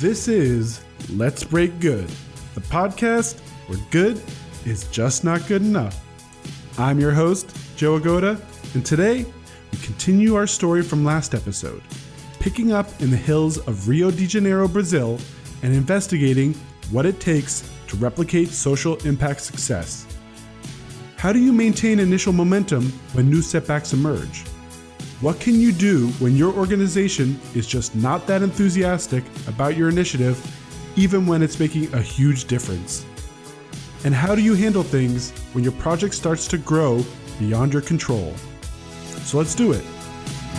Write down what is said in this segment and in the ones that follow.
This is Let's Break Good, the podcast where good is just not good enough. I'm your host, Joe Agoada, and today we continue our story from last episode, picking up in the hills of Rio de Janeiro, Brazil, and investigating what it takes to replicate social impact success. How do you maintain initial momentum when new setbacks emerge? What can you do when your organization is just not that enthusiastic about your initiative, even when it's making a huge difference? And how do you handle things when your project starts to grow beyond your control? So let's do it.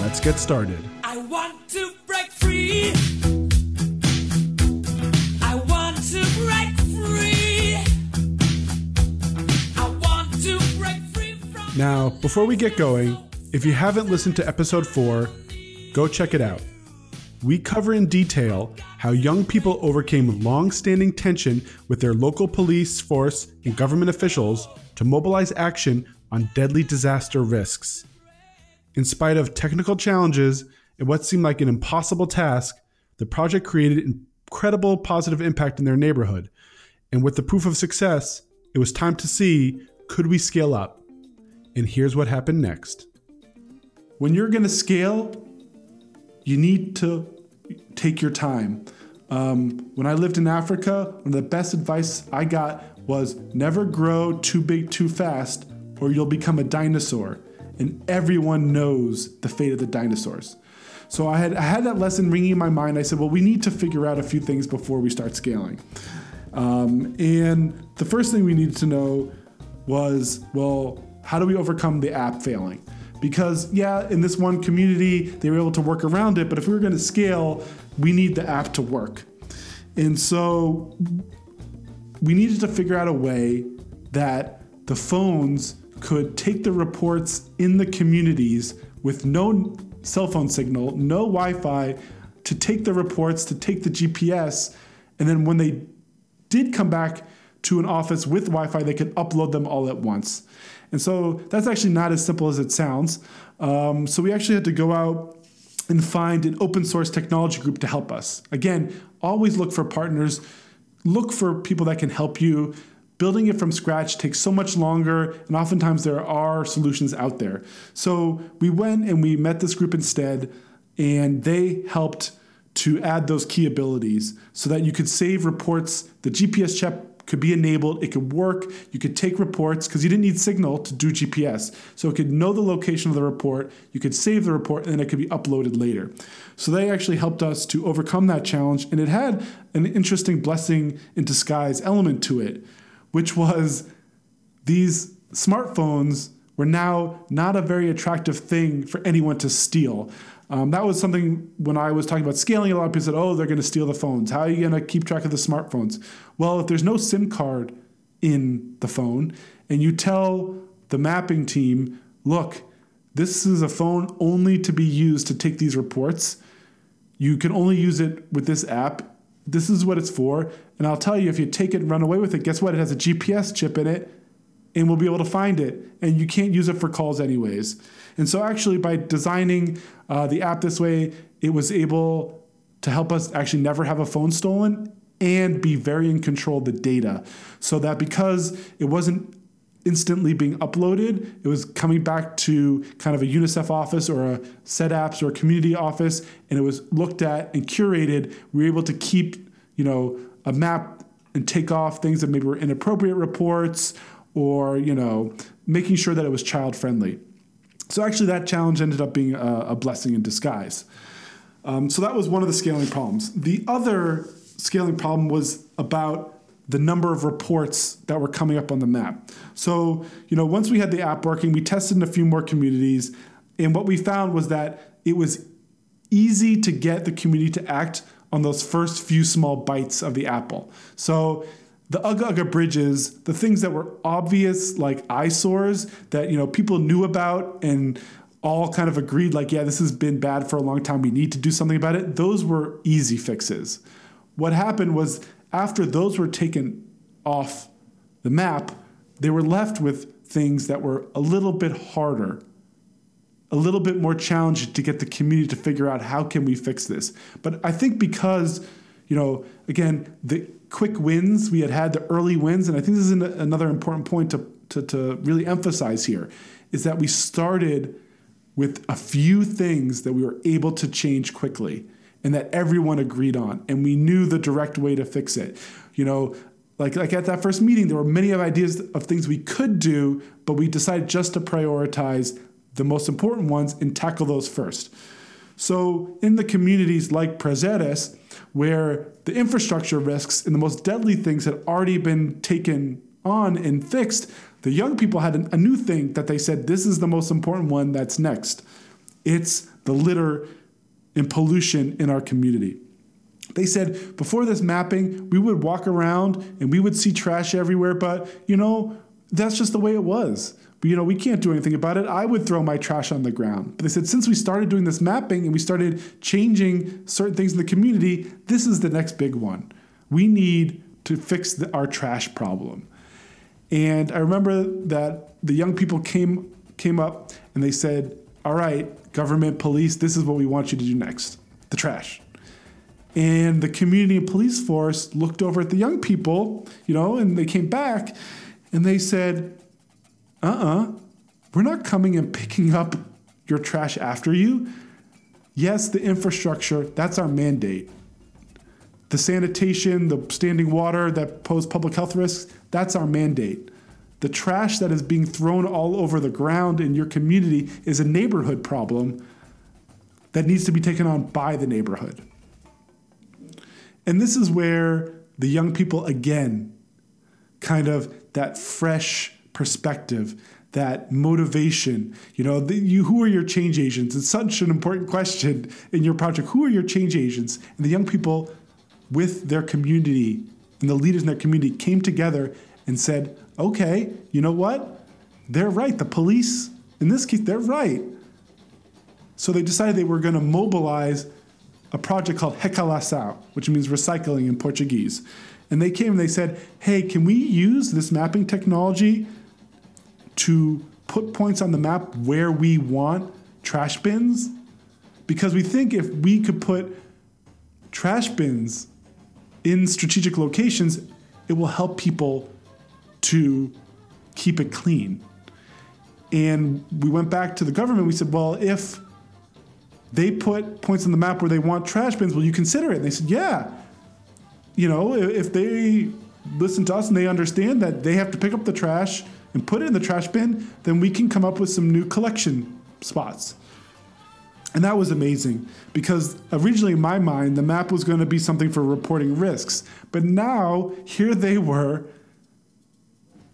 Let's get started. I want to break free. I want to break free. I want to break free from. Now, before we get going, if you haven't listened to episode 4, go check it out. We cover in detail how young people overcame long standing tension with their local police force and government officials to mobilize action on deadly disaster risks. In spite of technical challenges and what seemed like an impossible task, the project created incredible positive impact in their neighborhood. And with the proof of success, it was time to see could we scale up? And here's what happened next. When you're going to scale, you need to take your time. Um, when I lived in Africa, one of the best advice I got was never grow too big too fast, or you'll become a dinosaur. And everyone knows the fate of the dinosaurs. So I had I had that lesson ringing in my mind. I said, well, we need to figure out a few things before we start scaling. Um, and the first thing we needed to know was, well, how do we overcome the app failing? Because, yeah, in this one community, they were able to work around it, but if we were going to scale, we need the app to work. And so we needed to figure out a way that the phones could take the reports in the communities with no cell phone signal, no Wi Fi, to take the reports, to take the GPS, and then when they did come back to an office with Wi Fi, they could upload them all at once. And so that's actually not as simple as it sounds. Um, so we actually had to go out and find an open source technology group to help us. Again, always look for partners, look for people that can help you. Building it from scratch takes so much longer, and oftentimes there are solutions out there. So we went and we met this group instead, and they helped to add those key abilities so that you could save reports. The GPS could be enabled, it could work. You could take reports because you didn't need signal to do GPS. So it could know the location of the report, you could save the report, and then it could be uploaded later. So they actually helped us to overcome that challenge, and it had an interesting blessing in disguise element to it, which was these smartphones were now not a very attractive thing for anyone to steal. Um, that was something when I was talking about scaling, a lot of people said, oh, they're going to steal the phones. How are you going to keep track of the smartphones? Well, if there's no SIM card in the phone and you tell the mapping team, look, this is a phone only to be used to take these reports. You can only use it with this app. This is what it's for. And I'll tell you, if you take it and run away with it, guess what? It has a GPS chip in it and we'll be able to find it. And you can't use it for calls anyways. And so, actually, by designing uh, the app this way, it was able to help us actually never have a phone stolen and be very in control of the data. So that because it wasn't instantly being uploaded, it was coming back to kind of a UNICEF office or a SEDAPS or a community office, and it was looked at and curated. We were able to keep, you know, a map and take off things that maybe were inappropriate reports or, you know, making sure that it was child friendly. So actually, that challenge ended up being a, a blessing in disguise. Um, so that was one of the scaling problems. The other scaling problem was about the number of reports that were coming up on the map. So, you know, once we had the app working, we tested in a few more communities, and what we found was that it was easy to get the community to act on those first few small bites of the apple. So, the Uga Uga bridges, the things that were obvious, like eyesores that you know people knew about and all kind of agreed, like, yeah, this has been bad for a long time. We need to do something about it. Those were easy fixes. What happened was after those were taken off the map, they were left with things that were a little bit harder, a little bit more challenging to get the community to figure out how can we fix this. But I think because you know, again, the quick wins we had had, the early wins, and I think this is an, another important point to, to, to really emphasize here, is that we started with a few things that we were able to change quickly and that everyone agreed on, and we knew the direct way to fix it. You know, like like at that first meeting, there were many of ideas of things we could do, but we decided just to prioritize the most important ones and tackle those first. So in the communities like Prazeres, where the infrastructure risks and the most deadly things had already been taken on and fixed, the young people had a new thing that they said this is the most important one that's next. It's the litter and pollution in our community. They said before this mapping, we would walk around and we would see trash everywhere, but you know, that's just the way it was. You know, we can't do anything about it. I would throw my trash on the ground. But they said since we started doing this mapping and we started changing certain things in the community, this is the next big one. We need to fix the, our trash problem. And I remember that the young people came came up and they said, "All right, government, police, this is what we want you to do next. The trash." And the community and police force looked over at the young people, you know, and they came back and they said, uh uh-uh, uh, we are not coming and picking up your trash after you. Yes, the infrastructure, that's our mandate. The sanitation, the standing water that pose public health risks, that's our mandate. The trash that is being thrown all over the ground in your community is a neighborhood problem that needs to be taken on by the neighborhood. And this is where the young people, again, kind of that fresh perspective, that motivation. You know, the, you, who are your change agents? It's such an important question in your project. Who are your change agents? And the young people with their community and the leaders in their community came together and said, okay, you know what? They're right. The police, in this case, they're right. So they decided they were going to mobilize a project called Recalação, which means recycling in Portuguese. And they came and they said, hey, can we use this mapping technology to put points on the map where we want trash bins? Because we think if we could put trash bins in strategic locations, it will help people to keep it clean. And we went back to the government. We said, well, if they put points on the map where they want trash bins. Will you consider it? And they said, yeah. You know, if they listen to us and they understand that they have to pick up the trash and put it in the trash bin, then we can come up with some new collection spots. And that was amazing because originally in my mind, the map was going to be something for reporting risks. But now, here they were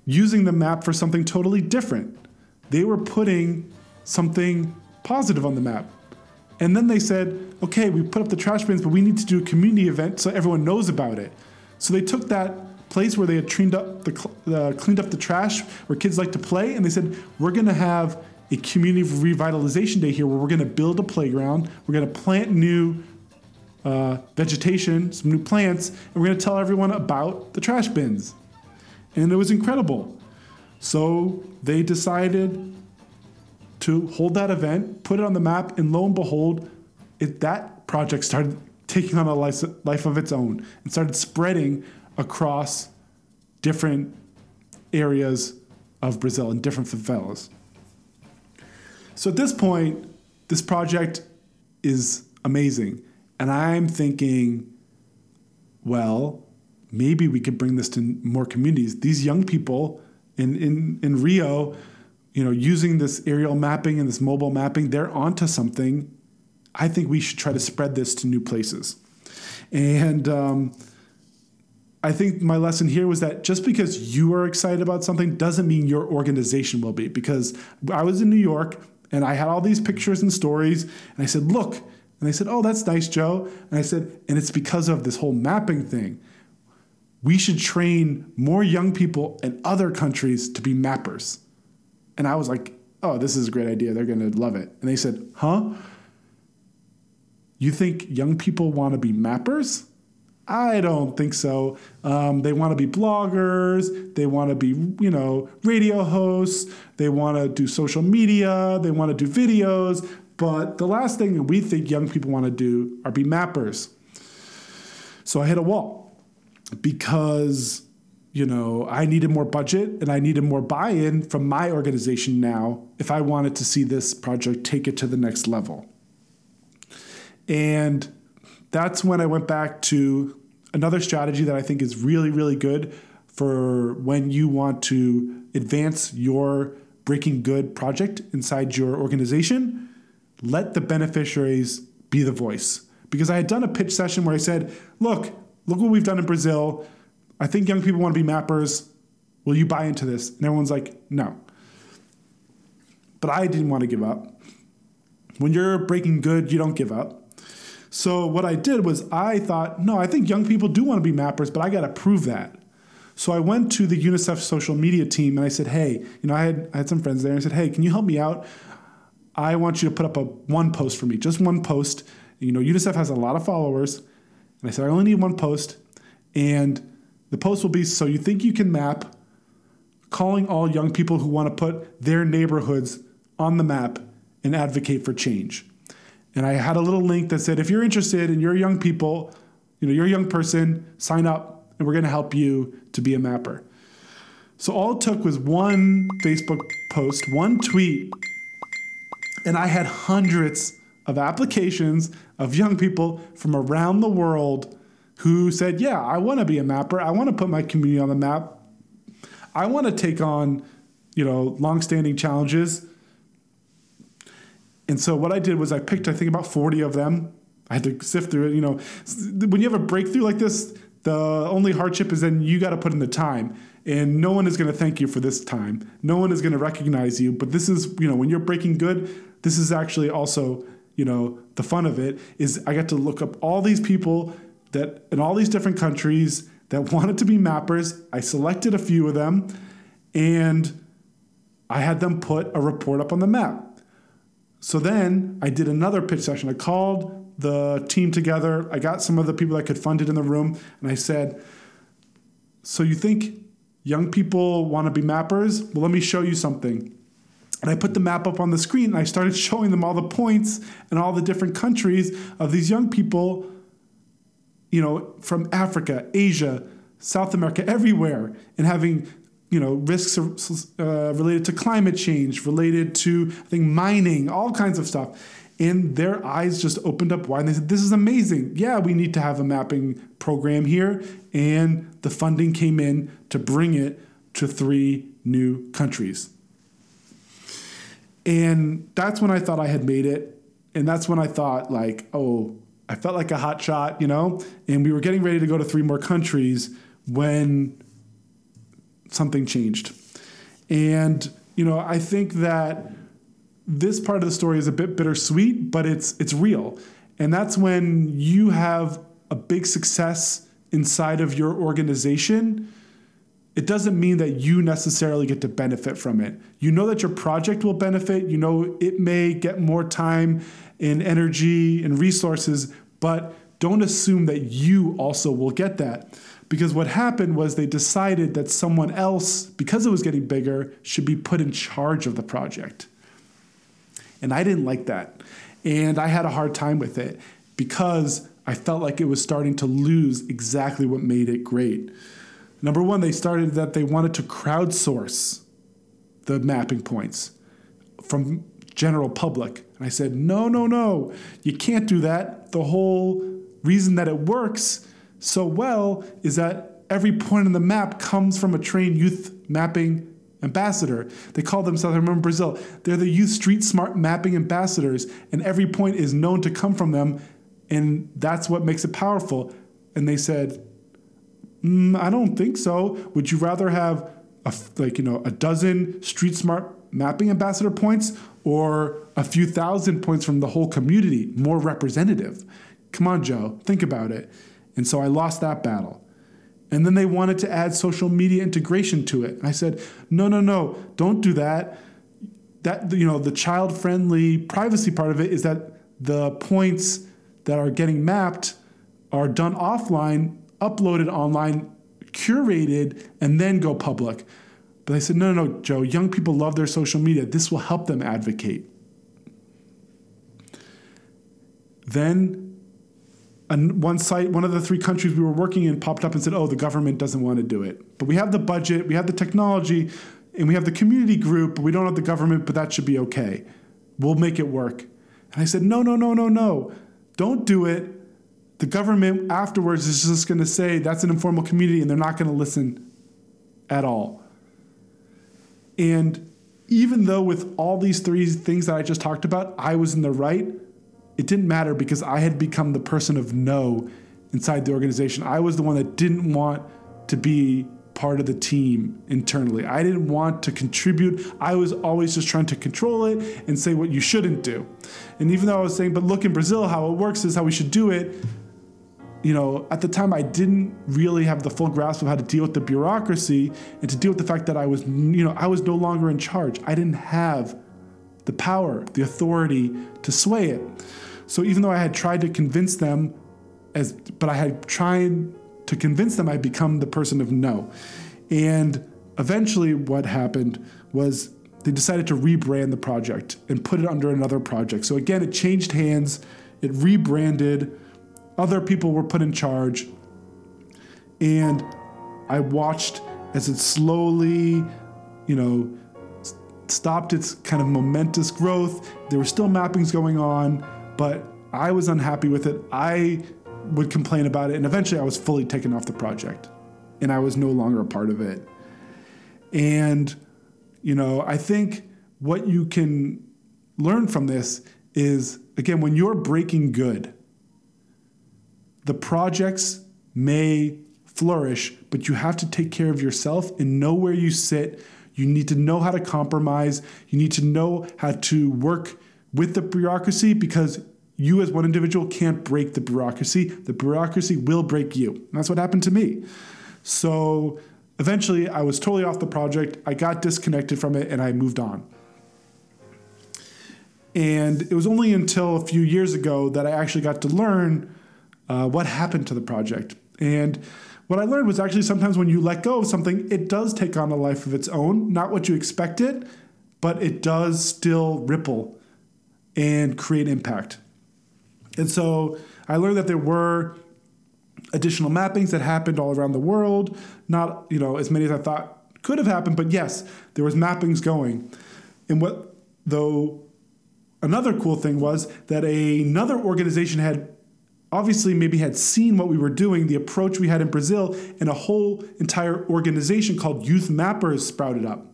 using the map for something totally different. They were putting something positive on the map. And then they said, okay, we put up the trash bins, but we need to do a community event so everyone knows about it. So they took that place where they had cleaned up the uh, cleaned up the trash, where kids like to play, and they said, we're going to have a community revitalization day here, where we're going to build a playground, we're going to plant new uh, vegetation, some new plants, and we're going to tell everyone about the trash bins. And it was incredible. So they decided to hold that event, put it on the map, and lo and behold, it, that project started taking on a life, life of its own and started spreading across different areas of Brazil and different favelas. So at this point, this project is amazing. And I'm thinking, well, maybe we could bring this to more communities. These young people in, in, in Rio you know, using this aerial mapping and this mobile mapping, they're onto something. I think we should try to spread this to new places. And um, I think my lesson here was that just because you are excited about something doesn't mean your organization will be. Because I was in New York and I had all these pictures and stories, and I said, Look. And they said, Oh, that's nice, Joe. And I said, And it's because of this whole mapping thing. We should train more young people in other countries to be mappers. And I was like, oh, this is a great idea. They're going to love it. And they said, huh? You think young people want to be mappers? I don't think so. Um, they want to be bloggers. They want to be, you know, radio hosts. They want to do social media. They want to do videos. But the last thing that we think young people want to do are be mappers. So I hit a wall because, you know, I needed more budget and I needed more buy in from my organization now if I wanted to see this project take it to the next level. And that's when I went back to another strategy that I think is really, really good for when you want to advance your breaking good project inside your organization. Let the beneficiaries be the voice. Because I had done a pitch session where I said, look, look what we've done in Brazil. I think young people want to be mappers. Will you buy into this? And everyone's like, no. But I didn't want to give up. When you're breaking good, you don't give up. So what I did was I thought, no, I think young people do want to be mappers, but I got to prove that. So I went to the UNICEF social media team and I said, hey, you know, I had I had some friends there and I said, hey, can you help me out? I want you to put up a one post for me, just one post. You know, UNICEF has a lot of followers. And I said, I only need one post. And the post will be so you think you can map, calling all young people who want to put their neighborhoods on the map and advocate for change. And I had a little link that said, if you're interested and you're young people, you know, you're a young person, sign up and we're going to help you to be a mapper. So all it took was one Facebook post, one tweet, and I had hundreds of applications of young people from around the world who said, Yeah, I want to be a mapper. I want to put my community on the map. I want to take on, you know, longstanding challenges. And so what I did was I picked, I think, about 40 of them. I had to sift through it. You know, when you have a breakthrough like this, the only hardship is then you got to put in the time. And no one is going to thank you for this time. No one is going to recognize you. But this is, you know, when you're breaking good, this is actually also, you know, the fun of it is I got to look up all these people that in all these different countries that wanted to be mappers. I selected a few of them and I had them put a report up on the map. So then I did another pitch session. I called the team together. I got some of the people that could fund it in the room, and I said, So you think young people want to be mappers? Well, let me show you something. And I put the map up on the screen and I started showing them all the points and all the different countries of these young people, you know, from Africa, Asia, South America, everywhere, and having you know risks uh, related to climate change, related to I think mining, all kinds of stuff. And their eyes just opened up wide. And they said, "This is amazing. Yeah, we need to have a mapping program here." And the funding came in to bring it to three new countries. And that's when I thought I had made it. And that's when I thought, like, oh, I felt like a hot shot, you know? And we were getting ready to go to three more countries when something changed. And, you know, I think that this part of the story is a bit bittersweet, but it's it's real. And that's when you have a big success inside of your organization. It doesn't mean that you necessarily get to benefit from it. You know that your project will benefit, you know it may get more time and energy and resources, but don't assume that you also will get that. Because what happened was they decided that someone else, because it was getting bigger, should be put in charge of the project. And I didn't like that. And I had a hard time with it because I felt like it was starting to lose exactly what made it great. Number one, they started that they wanted to crowdsource the mapping points from general public. And I said, no, no, no, you can't do that. The whole reason that it works so well is that every point on the map comes from a trained youth mapping ambassador. They call themselves, I remember Brazil, they're the youth street smart mapping ambassadors, and every point is known to come from them, and that's what makes it powerful. And they said, mm, I don't think so. Would you rather have a, like you know a dozen street smart mapping ambassador points or a few thousand points from the whole community, more representative? Come on, Joe, think about it. And so I lost that battle. And then they wanted to add social media integration to it. And I said, no, no, no, don't do that. That you know, the child-friendly privacy part of it is that the points that are getting mapped are done offline, uploaded online, curated, and then go public. But I said, no, no, no, Joe, young people love their social media. This will help them advocate. Then and one site, one of the three countries we were working in popped up and said, "Oh, the government doesn't want to do it, but we have the budget, we have the technology, and we have the community group, but we don't have the government, but that should be okay. We'll make it work." And I said, "No, no, no, no, no, don't do it. The government afterwards is just going to say that's an informal community, and they're not going to listen at all." And even though with all these three things that I just talked about, I was in the right, it didn't matter because I had become the person of no inside the organization. I was the one that didn't want to be part of the team internally. I didn't want to contribute. I was always just trying to control it and say what you shouldn't do. And even though I was saying, but look in Brazil, how it works is how we should do it, you know, at the time I didn't really have the full grasp of how to deal with the bureaucracy and to deal with the fact that I was, you know, I was no longer in charge. I didn't have the power, the authority to sway it. So even though I had tried to convince them as but I had tried to convince them I'd become the person of no. And eventually what happened was they decided to rebrand the project and put it under another project. So again, it changed hands, it rebranded other people were put in charge. And I watched as it slowly, you know, stopped its kind of momentous growth. There were still mappings going on, but I was unhappy with it. I would complain about it, and eventually I was fully taken off the project, and I was no longer a part of it. And, you know, I think what you can learn from this is again, when you're breaking good, the projects may flourish, but you have to take care of yourself and know where you sit. You need to know how to compromise. You need to know how to work with the bureaucracy because you, as one individual, can't break the bureaucracy. The bureaucracy will break you. And that's what happened to me. So eventually, I was totally off the project. I got disconnected from it and I moved on. And it was only until a few years ago that I actually got to learn uh, what happened to the project. And what I learned was actually sometimes when you let go of something, it does take on a life of its own, not what you expected, but it does still ripple and create impact. And so I learned that there were additional mappings that happened all around the world, not, you know, as many as I thought could have happened, but yes, there was mappings going. And what though another cool thing was that another organization had obviously maybe had seen what we were doing, the approach we had in Brazil, and a whole entire organization called Youth Mappers sprouted up.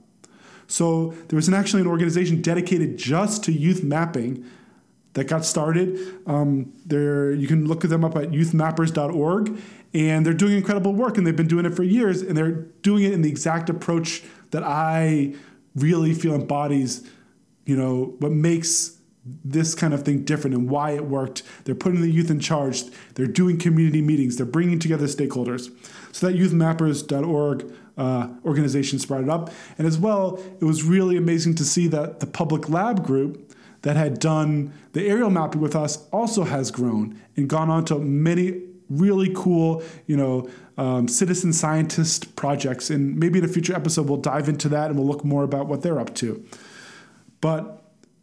So there was an, actually an organization dedicated just to youth mapping that got started. Um, there, you can look them up at youthmappers.org, and they're doing incredible work, and they've been doing it for years, and they're doing it in the exact approach that I really feel embodies, you know, what makes this kind of thing different and why it worked. They're putting the youth in charge. They're doing community meetings. They're bringing together stakeholders. So that youthmappers.org uh, organization sprouted up. And as well, it was really amazing to see that the public lab group that had done the aerial mapping with us also has grown and gone on to many really cool, you know, um, citizen scientist projects. And maybe in a future episode, we'll dive into that and we'll look more about what they're up to. But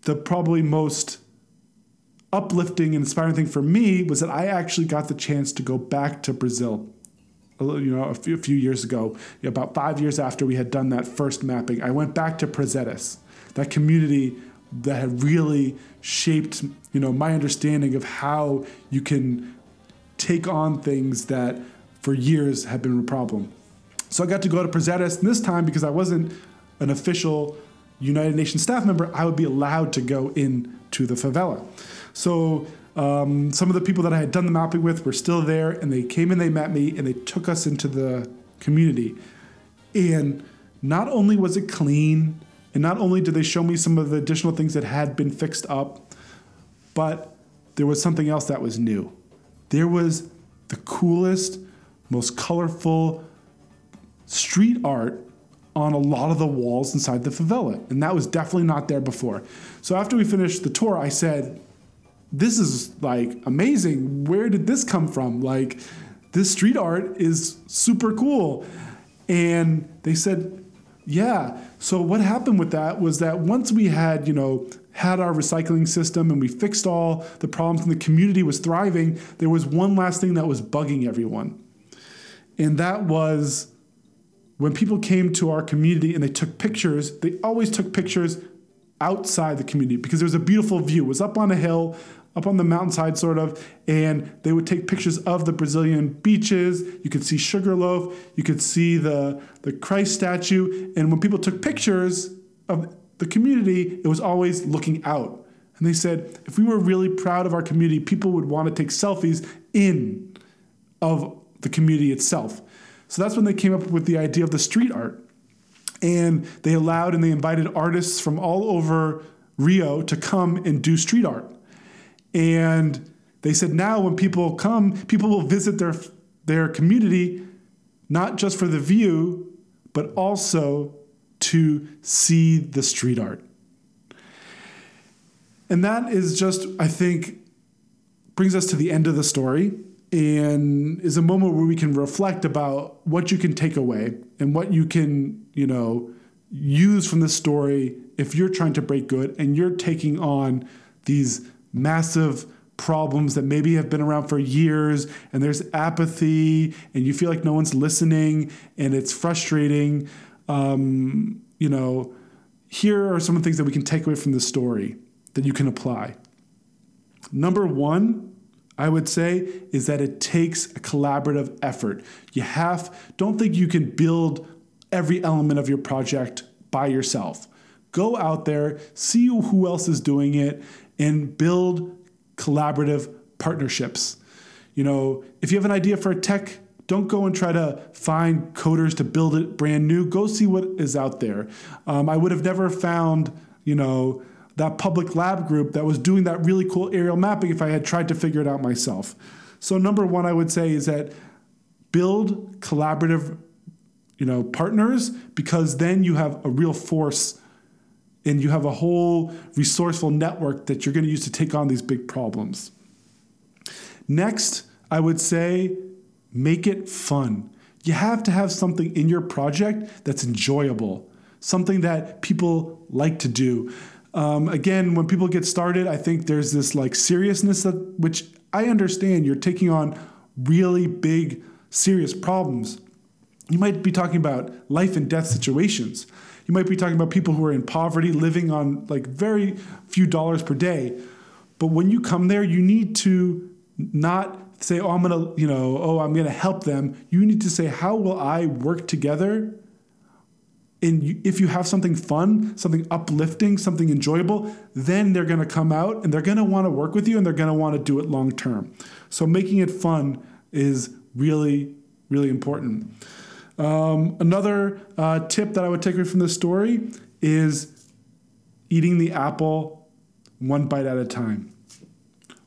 the probably most uplifting and inspiring thing for me was that I actually got the chance to go back to Brazil. You know, a few, a few years ago, about five years after we had done that first mapping, I went back to Prazeres, that community that had really shaped, you know, my understanding of how you can take on things that for years have been a problem. So I got to go to Prazeres, and this time because I wasn't an official United Nations staff member, I would be allowed to go into the favela. So um, some of the people that I had done the mapping with were still there, and they came and they met me, and they took us into the community. And not only was it clean, and not only did they show me some of the additional things that had been fixed up, but there was something else that was new. There was the coolest, most colorful street art on a lot of the walls inside the favela. And that was definitely not there before. So after we finished the tour, I said, This is like amazing. Where did this come from? Like, this street art is super cool. And they said, Yeah. So what happened with that was that once we had, you know, had our recycling system and we fixed all the problems and the community was thriving, there was one last thing that was bugging everyone. And that was when people came to our community and they took pictures, they always took pictures outside the community because there was a beautiful view. It was up on a hill, up on the mountainside, sort of, and they would take pictures of the Brazilian beaches. You could see Sugarloaf, you could see the, the Christ statue. And when people took pictures of the community, it was always looking out. And they said, if we were really proud of our community, people would want to take selfies in of the community itself. So that's when they came up with the idea of the street art. And they allowed and they invited artists from all over Rio to come and do street art. And they said now when people come, people will visit their their community not just for the view, but also to see the street art. And that is just, I think, brings us to the end of the story and is a moment where we can reflect about what you can take away and what you can, you know, use from the story if you're trying to break good and you're taking on these massive problems that maybe have been around for years and there's apathy and you feel like no one's listening and it's frustrating um, you know here are some of the things that we can take away from the story that you can apply. Number one I would say is that it takes a collaborative effort. You have, don't think you can build every element of your project by yourself. Go out there, see who else is doing it, and build collaborative partnerships. You know, if you have an idea for a tech, don't go and try to find coders to build it brand new. Go see what is out there. Um, I would have never found, you know, that public lab group that was doing that really cool aerial mapping if I had tried to figure it out myself. So number one, I would say is that build collaborative, you know, partners because then you have a real force and you have a whole resourceful network that you're going to use to take on these big problems. Next, I would say make it fun. You have to have something in your project that's enjoyable, something that people like to do. Um, again, when people get started, I think there's this like seriousness that, which I understand. You're taking on really big, serious problems. You might be talking about life and death situations. You might be talking about people who are in poverty, living on like very few dollars per day. But when you come there, you need to not say, "Oh, I'm gonna," you know, "Oh, I'm gonna help them." You need to say, "How will I work together and if you have something fun, something uplifting, something enjoyable, then they're going to come out and they're going to want to work with you and they're going to want to do it long term. So making it fun is really, really important. Um, another uh, tip that I would take away from this story is eating the apple one bite at a time.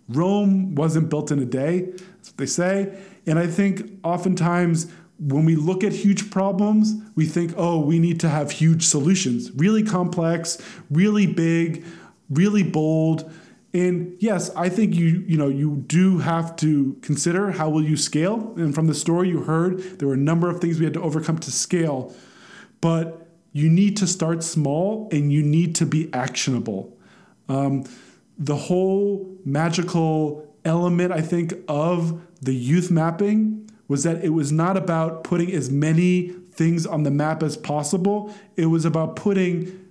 Rome wasn't built in a day, that's what they say. And I think oftentimes when we look at huge problems, we think, oh, we need to have huge solutions, really complex, really big, really bold. And yes, I think you you know you do have to consider how will you scale. And from the story you heard, there were a number of things we had to overcome to scale. But you need to start small and you need to be actionable. Um, the whole magical element, I think, of the youth mapping was that it was not about putting as many things on the map as possible. It was about putting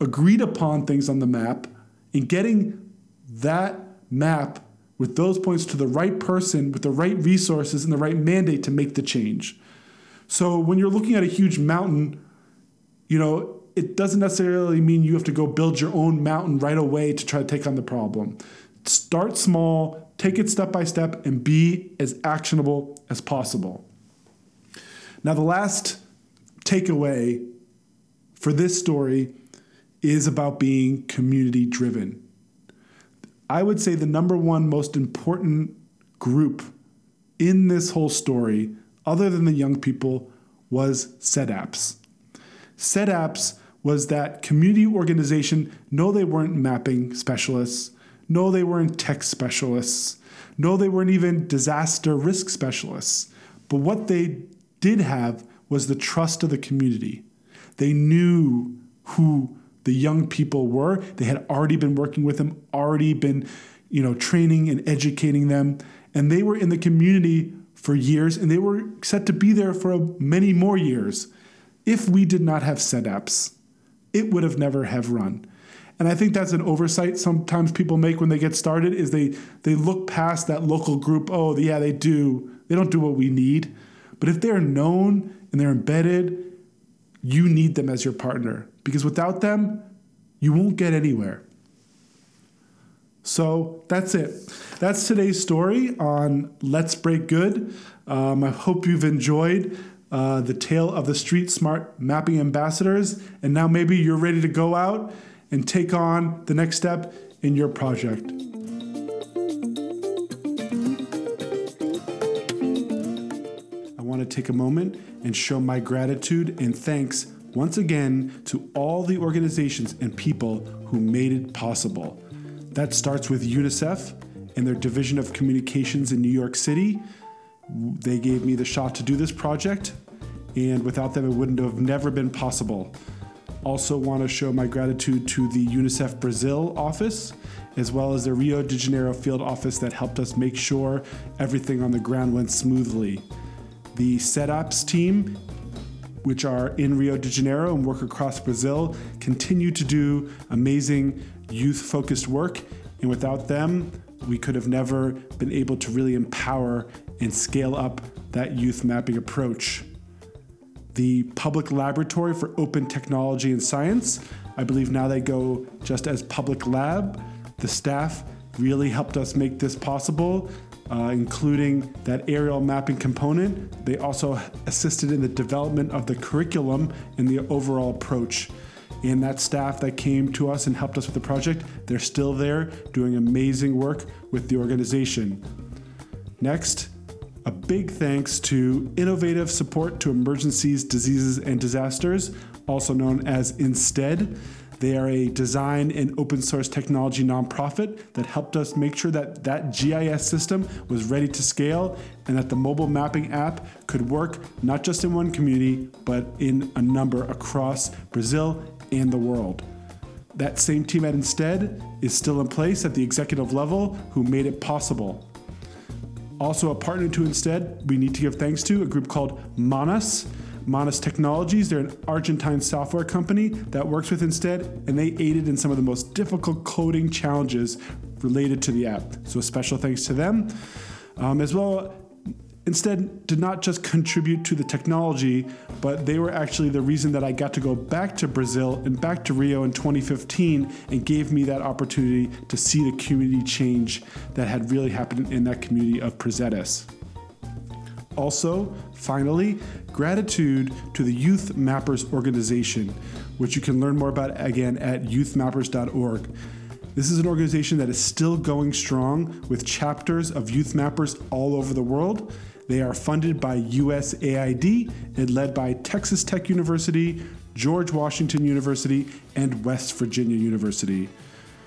agreed upon things on the map and getting that map with those points to the right person with the right resources and the right mandate to make the change. So when you're looking at a huge mountain, you know, it doesn't necessarily mean you have to go build your own mountain right away to try to take on the problem. Start small, take it step by step, and be as actionable as possible. Now, the last takeaway for this story is about being community driven. I would say the number one most important group in this whole story, other than the young people, was SEDAPS. SEDAPS was that community organization. No, they weren't mapping specialists. No, they weren't tech specialists. No, they weren't even disaster risk specialists. But what they did have was the trust of the community. They knew who the young people were. They had already been working with them, already been, you know, training and educating them, and they were in the community for years, and they were set to be there for many more years. If we did not have SEDAPs, it would have never have run. And I think that's an oversight sometimes people make when they get started is they they look past that local group. Oh, yeah, they do. They don't do what we need. But if they're known and they're embedded, you need them as your partner because without them, you won't get anywhere. So that's it. That's today's story on Let's Break Good. Um, I hope you've enjoyed uh, the tale of the street smart mapping ambassadors. And now maybe you're ready to go out and take on the next step in your project. I want to take a moment and show my gratitude and thanks once again to all the organizations and people who made it possible. That starts with UNICEF and their Division of Communications in New York City. They gave me the shot to do this project, and without them, it wouldn't have never been possible. Also, want to show my gratitude to the UNICEF Brazil office, as well as the Rio de Janeiro field office that helped us make sure everything on the ground went smoothly. The SEDAPs team which are in Rio de Janeiro and work across Brazil, continue to do amazing youth focused work. And without them, we could have never been able to really empower and scale up that youth mapping approach. The Public Laboratory for Open Technology and Science, I believe now they go just as Public Lab. The staff really helped us make this possible uh, including that aerial mapping component. They also assisted in the development of the curriculum and the overall approach. And that staff that came to us and helped us with the project, they're still there doing amazing work with the organization. Next, a big thanks to Innovative Support to Emergencies, Diseases, and Disasters, also known as InSTEDD. They are a design and open source technology nonprofit that helped us make sure that that GIS system was ready to scale and that the mobile mapping app could work not just in one community, but in a number across Brazil and the world. That same team at InSTEDD is still in place at the executive level who made it possible. Also, a partner to InSTEDD, we need to give thanks to a group called Manas. Manas Technologies. They're an Argentine software company that works with InSTEDD, and they aided in some of the most difficult coding challenges related to the app. So, a special thanks to them. Um, as well, InSTEDD did not just contribute to the technology, but they were actually the reason that I got to go back to Brazil and back to Rio in 2015 and gave me that opportunity to see the community change that had really happened in that community of Prazeres. Also, finally, gratitude to the Youth Mappers organization, which you can learn more about again at youthmappers.org. This is an organization that is still going strong with chapters of Youth Mappers all over the world. They are funded by USAID and led by Texas Tech University, George Washington University, and West Virginia University.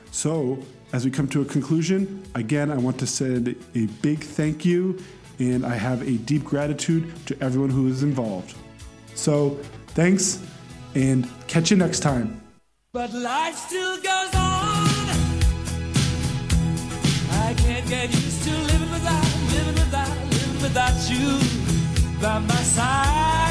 So, as we come to a conclusion, again, I want to send a big thank you and I have a deep gratitude to everyone who is involved. So, thanks, and catch you next time. But life still goes on. I can't get used to living without you by my side.